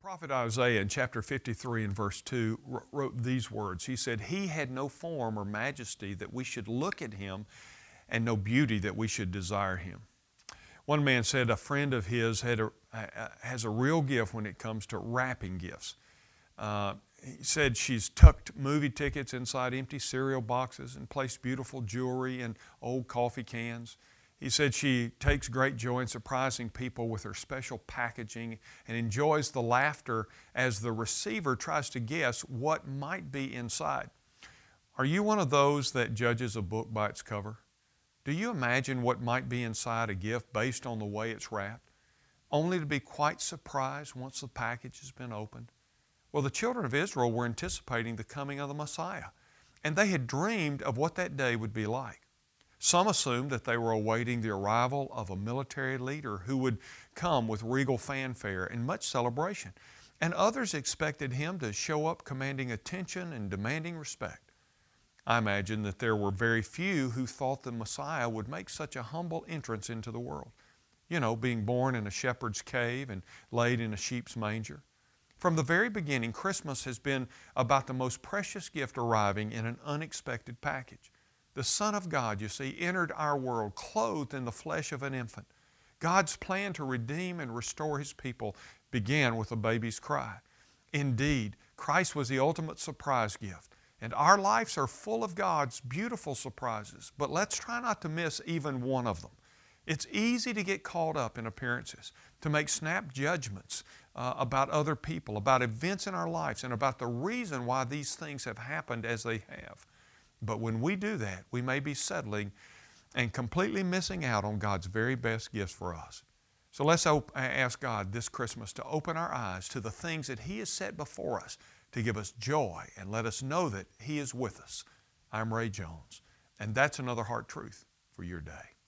prophet Isaiah in chapter 53 and verse 2 wrote these words. He said, He had no form or majesty that we should look at him, and no beauty that we should desire him. One man said a friend of his had a, has a real gift when it comes to wrapping gifts. Uh, he said she's tucked movie tickets inside empty cereal boxes and placed beautiful jewelry in old coffee cans. He said she takes great joy in surprising people with her special packaging and enjoys the laughter as the receiver tries to guess what might be inside. Are you one of those that judges a book by its cover? Do you imagine what might be inside a gift based on the way it's wrapped, only to be quite surprised once the package has been opened? Well, the children of Israel were anticipating the coming of the Messiah, and they had dreamed of what that day would be like. Some assumed that they were awaiting the arrival of a military leader who would come with regal fanfare and much celebration, and others expected him to show up commanding attention and demanding respect. I imagine that there were very few who thought the Messiah would make such a humble entrance into the world. You know, being born in a shepherd's cave and laid in a sheep's manger. From the very beginning, Christmas has been about the most precious gift arriving in an unexpected package. The Son of God, you see, entered our world clothed in the flesh of an infant. God's plan to redeem and restore His people began with a baby's cry. Indeed, Christ was the ultimate surprise gift. And our lives are full of God's beautiful surprises, but let's try not to miss even one of them. It's easy to get caught up in appearances, to make snap judgments uh, about other people, about events in our lives, and about the reason why these things have happened as they have. But when we do that, we may be settling and completely missing out on God's very best gifts for us. So let's op- ask God this Christmas to open our eyes to the things that He has set before us to give us joy and let us know that He is with us. I'm Ray Jones, and that's another heart truth for your day.